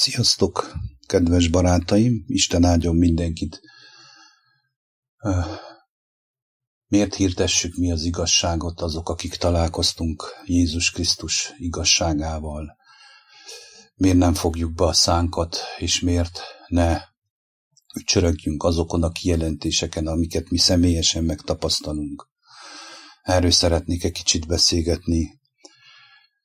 Sziasztok, kedves barátaim! Isten áldjon mindenkit! Miért hirdessük mi az igazságot azok, akik találkoztunk Jézus Krisztus igazságával? Miért nem fogjuk be a szánkat, és miért ne ücsörögjünk azokon a kijelentéseken, amiket mi személyesen megtapasztalunk? Erről szeretnék egy kicsit beszélgetni,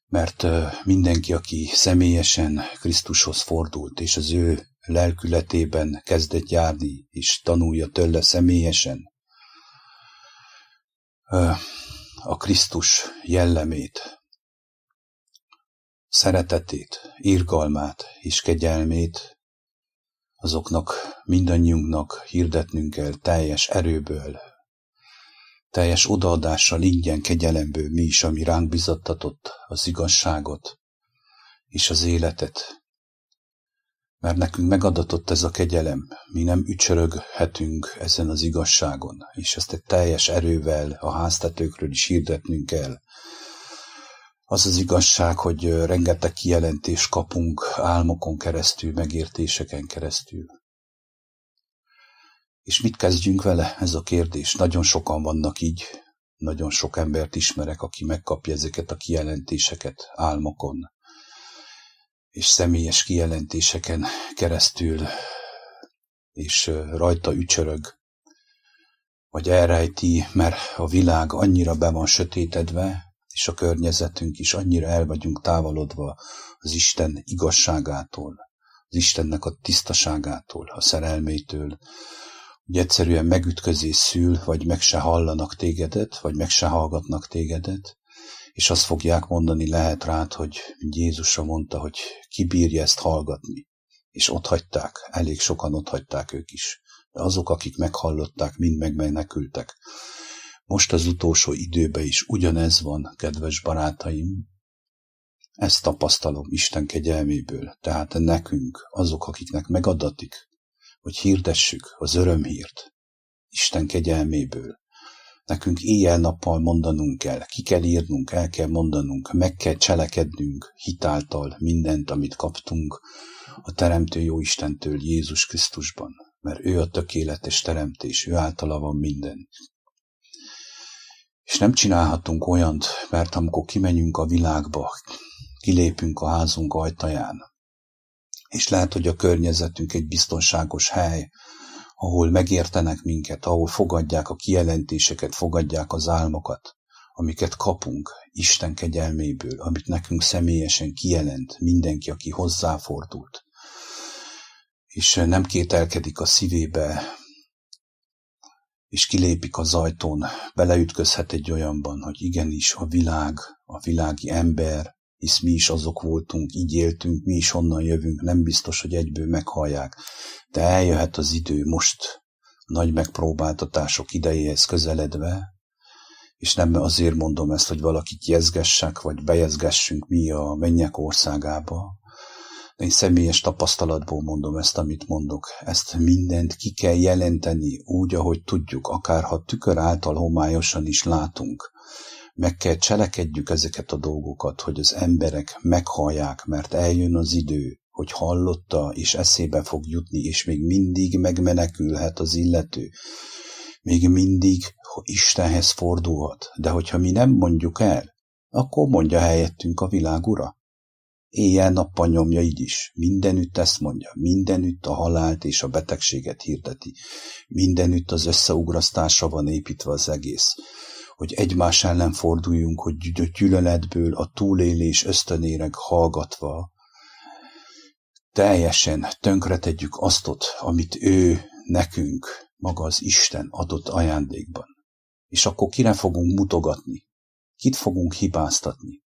mert mindenki, aki személyesen Krisztushoz fordult, és az ő lelkületében kezdett járni, és tanulja tőle személyesen a Krisztus jellemét, szeretetét, irgalmát és kegyelmét, azoknak mindannyiunknak hirdetnünk kell teljes erőből, teljes odaadással, ingyen, kegyelemből mi is, ami ránk bizattatott az igazságot és az életet. Mert nekünk megadatott ez a kegyelem, mi nem ücsöröghetünk ezen az igazságon, és ezt egy teljes erővel a háztetőkről is hirdetnünk kell. Az az igazság, hogy rengeteg kijelentést kapunk álmokon keresztül, megértéseken keresztül. És mit kezdjünk vele? Ez a kérdés. Nagyon sokan vannak így, nagyon sok embert ismerek, aki megkapja ezeket a kijelentéseket álmokon, és személyes kijelentéseken keresztül, és rajta ücsörög, vagy elrejti, mert a világ annyira be van sötétedve, és a környezetünk is annyira el vagyunk távolodva az Isten igazságától, az Istennek a tisztaságától, a szerelmétől, hogy egyszerűen megütközés szül, vagy meg se hallanak tégedet, vagy meg se hallgatnak tégedet, és azt fogják mondani lehet rád, hogy Jézusra mondta, hogy ki bírja ezt hallgatni. És ott hagyták, elég sokan ott hagyták ők is. De azok, akik meghallották, mind megmenekültek. Most az utolsó időben is ugyanez van, kedves barátaim. Ezt tapasztalom Isten kegyelméből. Tehát nekünk, azok, akiknek megadatik, hogy hirdessük az örömhírt Isten kegyelméből. Nekünk éjjel-nappal mondanunk kell, ki kell írnunk, el kell mondanunk, meg kell cselekednünk hitáltal mindent, amit kaptunk a Teremtő Jó Istentől Jézus Krisztusban, mert ő a tökéletes teremtés, ő általa van minden. És nem csinálhatunk olyant, mert amikor kimegyünk a világba, kilépünk a házunk ajtaján, és lehet, hogy a környezetünk egy biztonságos hely, ahol megértenek minket, ahol fogadják a kijelentéseket, fogadják az álmokat, amiket kapunk Isten kegyelméből, amit nekünk személyesen kijelent mindenki, aki hozzáfordult. És nem kételkedik a szívébe, és kilépik az ajtón, beleütközhet egy olyanban, hogy igenis a világ, a világi ember, hisz mi is azok voltunk, így éltünk, mi is onnan jövünk, nem biztos, hogy egyből meghallják. De eljöhet az idő most, nagy megpróbáltatások idejéhez közeledve, és nem azért mondom ezt, hogy valakit jezgessek, vagy bejezgessünk mi a mennyek országába, de én személyes tapasztalatból mondom ezt, amit mondok. Ezt mindent ki kell jelenteni úgy, ahogy tudjuk, akár ha tükör által homályosan is látunk meg kell cselekedjük ezeket a dolgokat, hogy az emberek meghallják, mert eljön az idő, hogy hallotta, és eszébe fog jutni, és még mindig megmenekülhet az illető. Még mindig Istenhez fordulhat, de hogyha mi nem mondjuk el, akkor mondja helyettünk a világ ura. Éjjel-nappal nyomja így is, mindenütt ezt mondja, mindenütt a halált és a betegséget hirdeti, mindenütt az összeugrasztásra van építve az egész hogy egymás ellen forduljunk, hogy gyűlöletből a túlélés ösztönéreg hallgatva teljesen tönkretegyük aztot, amit ő nekünk, maga az Isten adott ajándékban. És akkor kire fogunk mutogatni? Kit fogunk hibáztatni?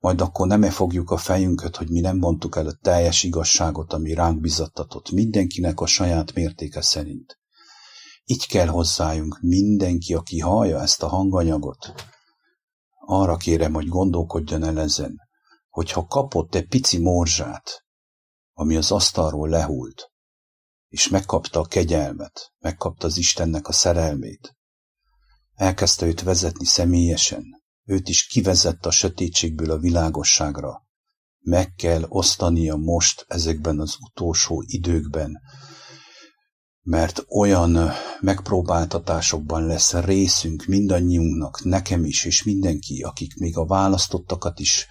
Majd akkor nem -e fogjuk a fejünket, hogy mi nem mondtuk el a teljes igazságot, ami ránk bizattatott, mindenkinek a saját mértéke szerint. Így kell hozzájunk mindenki, aki hallja ezt a hanganyagot. Arra kérem, hogy gondolkodjon el ezen, hogyha kapott egy pici morzsát, ami az asztalról lehult, és megkapta a kegyelmet, megkapta az Istennek a szerelmét, elkezdte őt vezetni személyesen, őt is kivezette a sötétségből a világosságra, meg kell osztania most ezekben az utolsó időkben, mert olyan megpróbáltatásokban lesz részünk mindannyiunknak, nekem is, és mindenki, akik még a választottakat is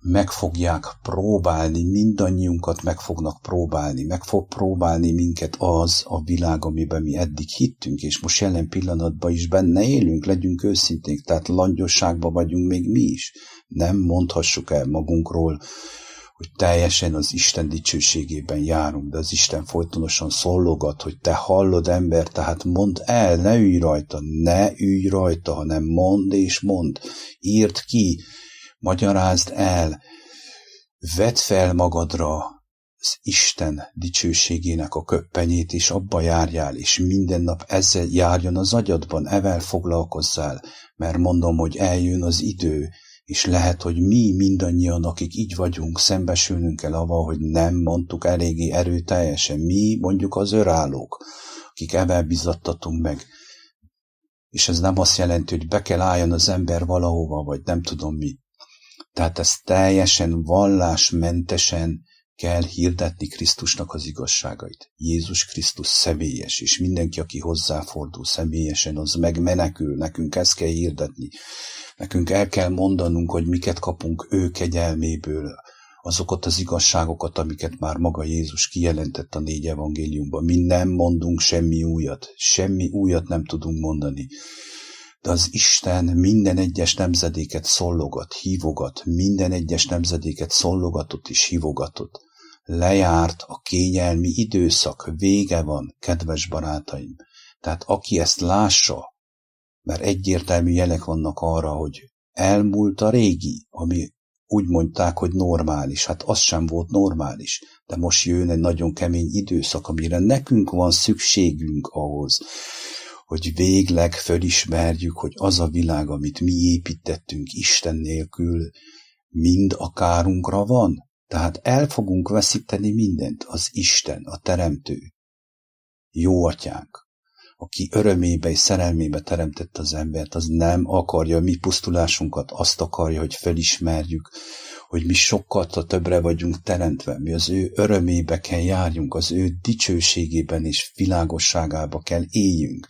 meg fogják próbálni, mindannyiunkat meg fognak próbálni, meg fog próbálni minket az a világ, amiben mi eddig hittünk, és most jelen pillanatban is benne élünk, legyünk őszinték, tehát langyosságban vagyunk még mi is. Nem mondhassuk el magunkról, hogy teljesen az Isten dicsőségében járunk, de az Isten folytonosan szollogat, hogy te hallod ember, tehát mondd el, ne ülj rajta, ne ülj rajta, hanem mondd és mondd, írd ki, magyarázd el, vedd fel magadra az Isten dicsőségének a köppenyét, és abba járjál, és minden nap ezzel járjon az agyadban, evel foglalkozzál, mert mondom, hogy eljön az idő, és lehet, hogy mi mindannyian, akik így vagyunk, szembesülnünk kell avval, hogy nem mondtuk eléggé erőteljesen. Mi mondjuk az örállók, akik ebben bizattatunk meg. És ez nem azt jelenti, hogy be kell álljon az ember valahova, vagy nem tudom mi. Tehát ez teljesen vallásmentesen kell hirdetni Krisztusnak az igazságait. Jézus Krisztus személyes, és mindenki, aki hozzáfordul személyesen, az megmenekül, nekünk ezt kell hirdetni. Nekünk el kell mondanunk, hogy miket kapunk ő kegyelméből, azokat az igazságokat, amiket már maga Jézus kijelentett a négy evangéliumban. Mi nem mondunk semmi újat, semmi újat nem tudunk mondani. De az Isten minden egyes nemzedéket szollogat, hívogat, minden egyes nemzedéket szollogatott és hívogatott. Lejárt a kényelmi időszak, vége van, kedves barátaim. Tehát aki ezt lássa, mert egyértelmű jelek vannak arra, hogy elmúlt a régi, ami úgy mondták, hogy normális. Hát az sem volt normális, de most jön egy nagyon kemény időszak, amire nekünk van szükségünk ahhoz, hogy végleg fölismerjük, hogy az a világ, amit mi építettünk Isten nélkül, mind a kárunkra van. Tehát el fogunk veszíteni mindent, az Isten, a Teremtő. Jó atyánk aki örömébe és szerelmébe teremtett az embert, az nem akarja mi pusztulásunkat, azt akarja, hogy felismerjük, hogy mi sokkal többre vagyunk teremtve, mi az ő örömébe kell járjunk, az ő dicsőségében és világosságába kell éljünk.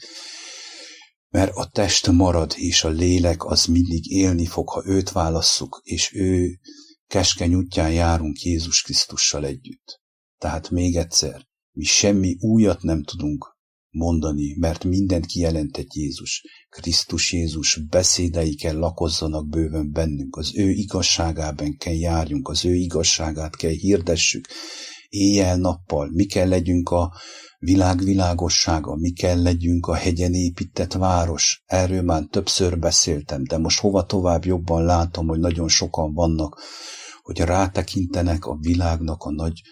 Mert a test marad, és a lélek az mindig élni fog, ha őt válasszuk, és ő keskeny útján járunk Jézus Krisztussal együtt. Tehát még egyszer, mi semmi újat nem tudunk mondani, mert mindent kijelentett Jézus. Krisztus Jézus beszédei kell lakozzanak bőven bennünk, az ő igazságában kell járjunk, az ő igazságát kell hirdessük, éjjel-nappal, mi kell legyünk a világ világossága, mi kell legyünk a hegyen épített város. Erről már többször beszéltem, de most hova tovább jobban látom, hogy nagyon sokan vannak, hogy rátekintenek a világnak a nagy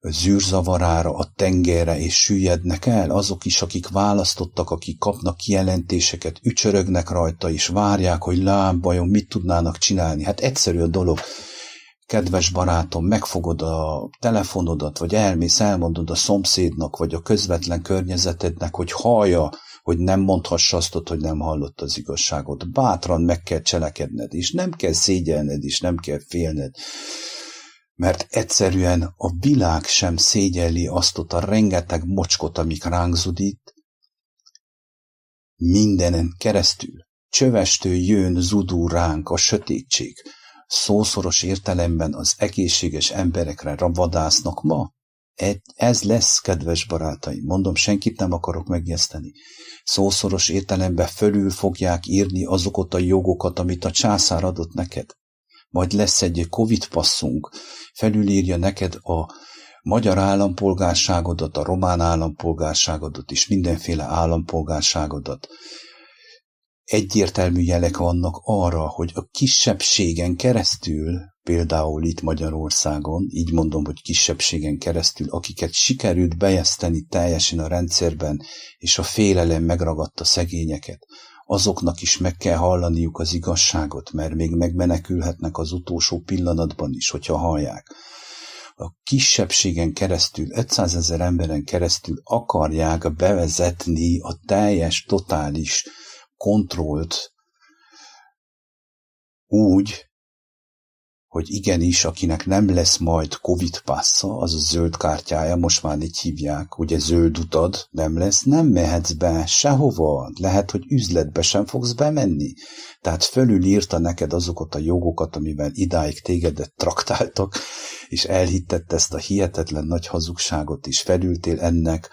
zűrzavarára, a tengerre, és süllyednek el, azok is, akik választottak, akik kapnak kijelentéseket, ücsörögnek rajta, és várják, hogy lám, vajon mit tudnának csinálni. Hát egyszerű a dolog. Kedves barátom, megfogod a telefonodat, vagy elmész, elmondod a szomszédnak, vagy a közvetlen környezetednek, hogy hallja, hogy nem mondhassa azt, hogy nem hallott az igazságot. Bátran meg kell cselekedned, és nem kell szégyelned, és nem kell félned mert egyszerűen a világ sem szégyelli azt ott a rengeteg mocskot, amik ránk zudít, mindenen keresztül. Csövestő jön zudú ránk a sötétség. Szószoros értelemben az egészséges emberekre vadásznak ma. Ez lesz, kedves barátaim. Mondom, senkit nem akarok megjeszteni. Szószoros értelemben fölül fogják írni azokat a jogokat, amit a császár adott neked majd lesz egy Covid passzunk, felülírja neked a magyar állampolgárságodat, a román állampolgárságodat és mindenféle állampolgárságodat. Egyértelmű jelek vannak arra, hogy a kisebbségen keresztül, például itt Magyarországon, így mondom, hogy kisebbségen keresztül, akiket sikerült bejeszteni teljesen a rendszerben, és a félelem megragadta szegényeket, azoknak is meg kell hallaniuk az igazságot, mert még megmenekülhetnek az utolsó pillanatban is, hogyha hallják. A kisebbségen keresztül, 500 ezer emberen keresztül akarják bevezetni a teljes, totális kontrollt úgy, hogy igenis, akinek nem lesz majd Covid passza, az a zöld kártyája, most már így hívják, ugye zöld utad nem lesz, nem mehetsz be sehova, lehet, hogy üzletbe sem fogsz bemenni. Tehát fölül írta neked azokat a jogokat, amivel idáig tégedet traktáltak, és elhittett ezt a hihetetlen nagy hazugságot is, felültél ennek,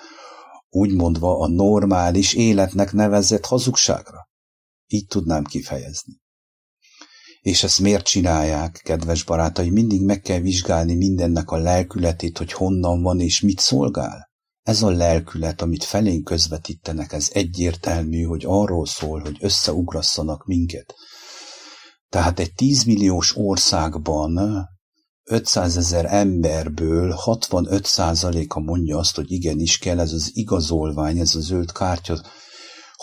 úgymondva a normális életnek nevezett hazugságra. Így tudnám kifejezni. És ezt miért csinálják, kedves barátai? Mindig meg kell vizsgálni mindennek a lelkületét, hogy honnan van és mit szolgál. Ez a lelkület, amit felénk közvetítenek, ez egyértelmű, hogy arról szól, hogy összeugrasszanak minket. Tehát egy tízmilliós országban 500 ezer emberből 65%-a mondja azt, hogy igenis kell ez az igazolvány, ez a zöld kártya,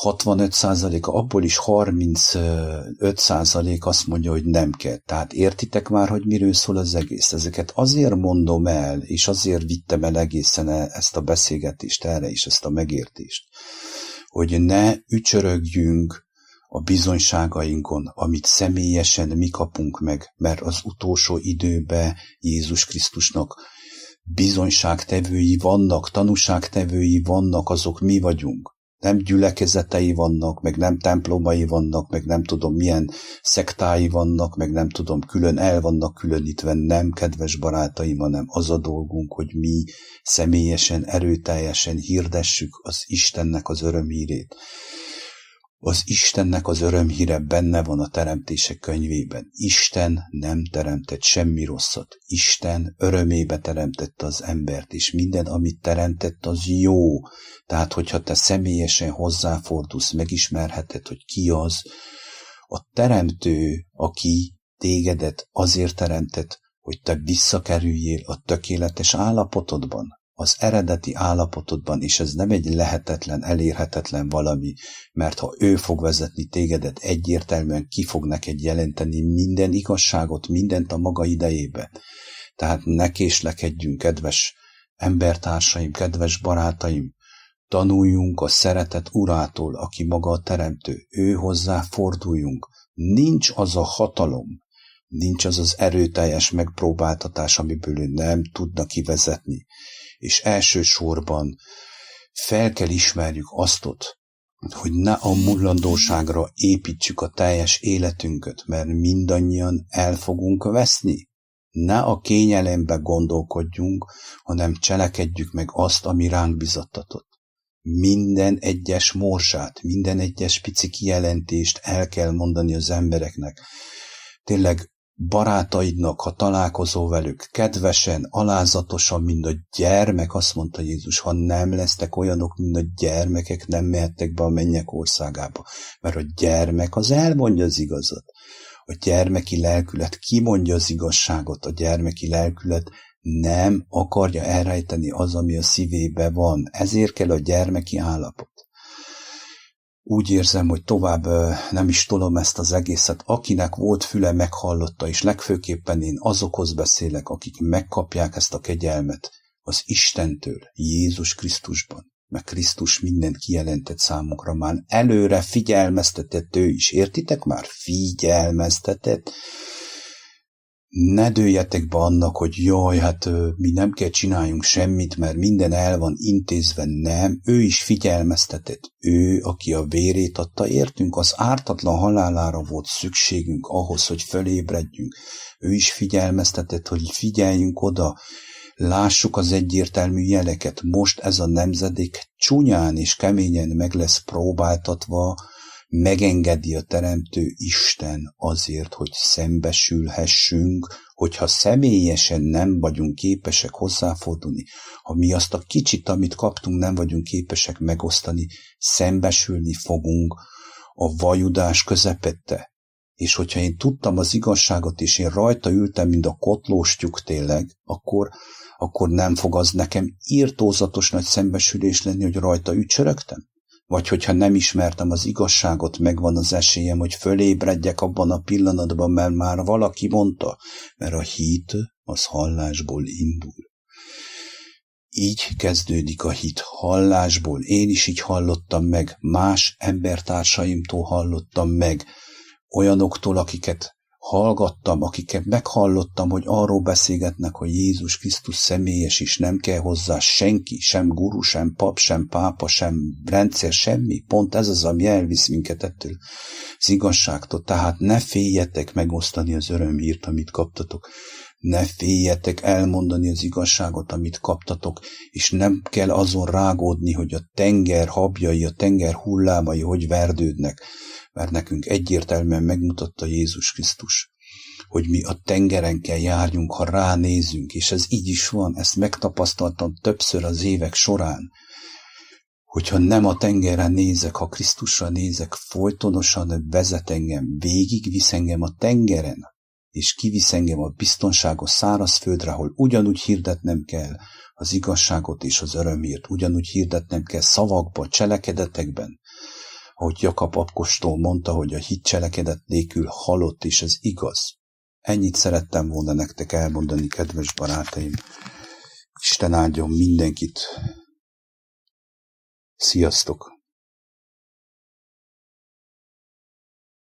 65%-a, abból is 35% azt mondja, hogy nem kell. Tehát értitek már, hogy miről szól az egész. Ezeket azért mondom el, és azért vittem el egészen e- ezt a beszélgetést erre is, ezt a megértést, hogy ne ücsörögjünk a bizonyságainkon, amit személyesen mi kapunk meg, mert az utolsó időben Jézus Krisztusnak bizonyságtevői vannak, tanúságtevői vannak, azok mi vagyunk nem gyülekezetei vannak, meg nem templomai vannak, meg nem tudom milyen szektái vannak, meg nem tudom, külön el vannak különítve, nem, kedves barátaim, hanem az a dolgunk, hogy mi személyesen, erőteljesen hirdessük az Istennek az örömhírét. Az Istennek az örömhíre benne van a teremtések könyvében. Isten nem teremtett semmi rosszat. Isten örömébe teremtette az embert, és minden, amit teremtett, az jó. Tehát, hogyha te személyesen hozzáfordulsz, megismerheted, hogy ki az, a teremtő, aki tégedet azért teremtett, hogy te visszakerüljél a tökéletes állapotodban az eredeti állapotodban, és ez nem egy lehetetlen, elérhetetlen valami, mert ha ő fog vezetni tégedet, egyértelműen ki fog neked jelenteni minden igazságot, mindent a maga idejébe. Tehát ne késlekedjünk, kedves embertársaim, kedves barátaim, tanuljunk a szeretet urától, aki maga a teremtő, ő hozzá forduljunk. Nincs az a hatalom, nincs az az erőteljes megpróbáltatás, amiből ő nem tudna kivezetni és elsősorban fel kell ismerjük aztot, hogy ne a mullandóságra építsük a teljes életünket, mert mindannyian el fogunk veszni. Ne a kényelembe gondolkodjunk, hanem cselekedjük meg azt, ami ránk bizattatott. Minden egyes morsát, minden egyes pici kijelentést el kell mondani az embereknek. Tényleg barátaidnak, ha találkozol velük, kedvesen, alázatosan, mint a gyermek, azt mondta Jézus, ha nem lesztek olyanok, mint a gyermekek, nem mehettek be a mennyek országába. Mert a gyermek az elmondja az igazat. A gyermeki lelkület kimondja az igazságot, a gyermeki lelkület nem akarja elrejteni az, ami a szívébe van. Ezért kell a gyermeki állapot úgy érzem, hogy tovább nem is tolom ezt az egészet. Akinek volt füle, meghallotta, és legfőképpen én azokhoz beszélek, akik megkapják ezt a kegyelmet az Istentől, Jézus Krisztusban, mert Krisztus mindent kijelentett számunkra, már előre figyelmeztetett ő is. Értitek már? Figyelmeztetett ne dőljetek be annak, hogy jaj, hát mi nem kell csináljunk semmit, mert minden el van intézve, nem. Ő is figyelmeztetett. Ő, aki a vérét adta, értünk, az ártatlan halálára volt szükségünk ahhoz, hogy fölébredjünk. Ő is figyelmeztetett, hogy figyeljünk oda, lássuk az egyértelmű jeleket. Most ez a nemzedék csúnyán és keményen meg lesz próbáltatva, megengedi a Teremtő Isten azért, hogy szembesülhessünk, hogyha személyesen nem vagyunk képesek hozzáfordulni, ha mi azt a kicsit, amit kaptunk, nem vagyunk képesek megosztani, szembesülni fogunk a vajudás közepette. És hogyha én tudtam az igazságot, és én rajta ültem, mint a kotlóstyuk tényleg, akkor, akkor nem fog az nekem írtózatos nagy szembesülés lenni, hogy rajta ücsörögtem? Vagy hogyha nem ismertem az igazságot, megvan az esélyem, hogy fölébredjek abban a pillanatban, mert már valaki mondta, mert a hit az hallásból indul. Így kezdődik a hit hallásból. Én is így hallottam meg, más embertársaimtól hallottam meg, olyanoktól, akiket hallgattam, akiket meghallottam, hogy arról beszélgetnek, hogy Jézus Krisztus személyes is, nem kell hozzá senki, sem guru, sem pap, sem pápa, sem rendszer, semmi. Pont ez az, ami elvisz minket ettől az igazságtól. Tehát ne féljetek megosztani az örömhírt, amit kaptatok. Ne féljetek elmondani az igazságot, amit kaptatok, és nem kell azon rágódni, hogy a tenger habjai, a tenger hullámai hogy verdődnek, mert nekünk egyértelműen megmutatta Jézus Krisztus, hogy mi a tengeren kell járjunk, ha ránézünk, és ez így is van, ezt megtapasztaltam többször az évek során, hogyha nem a tengeren nézek, ha Krisztusra nézek, folytonosan vezet engem, végig visz engem a tengeren, és kivisz engem a biztonságos szárazföldre, ahol ugyanúgy hirdetnem kell az igazságot és az örömért, ugyanúgy hirdetnem kell szavakba, cselekedetekben, ahogy Jakab apostól mondta, hogy a hit cselekedet nélkül halott, és ez igaz. Ennyit szerettem volna nektek elmondani, kedves barátaim. Isten áldjon mindenkit. Sziasztok!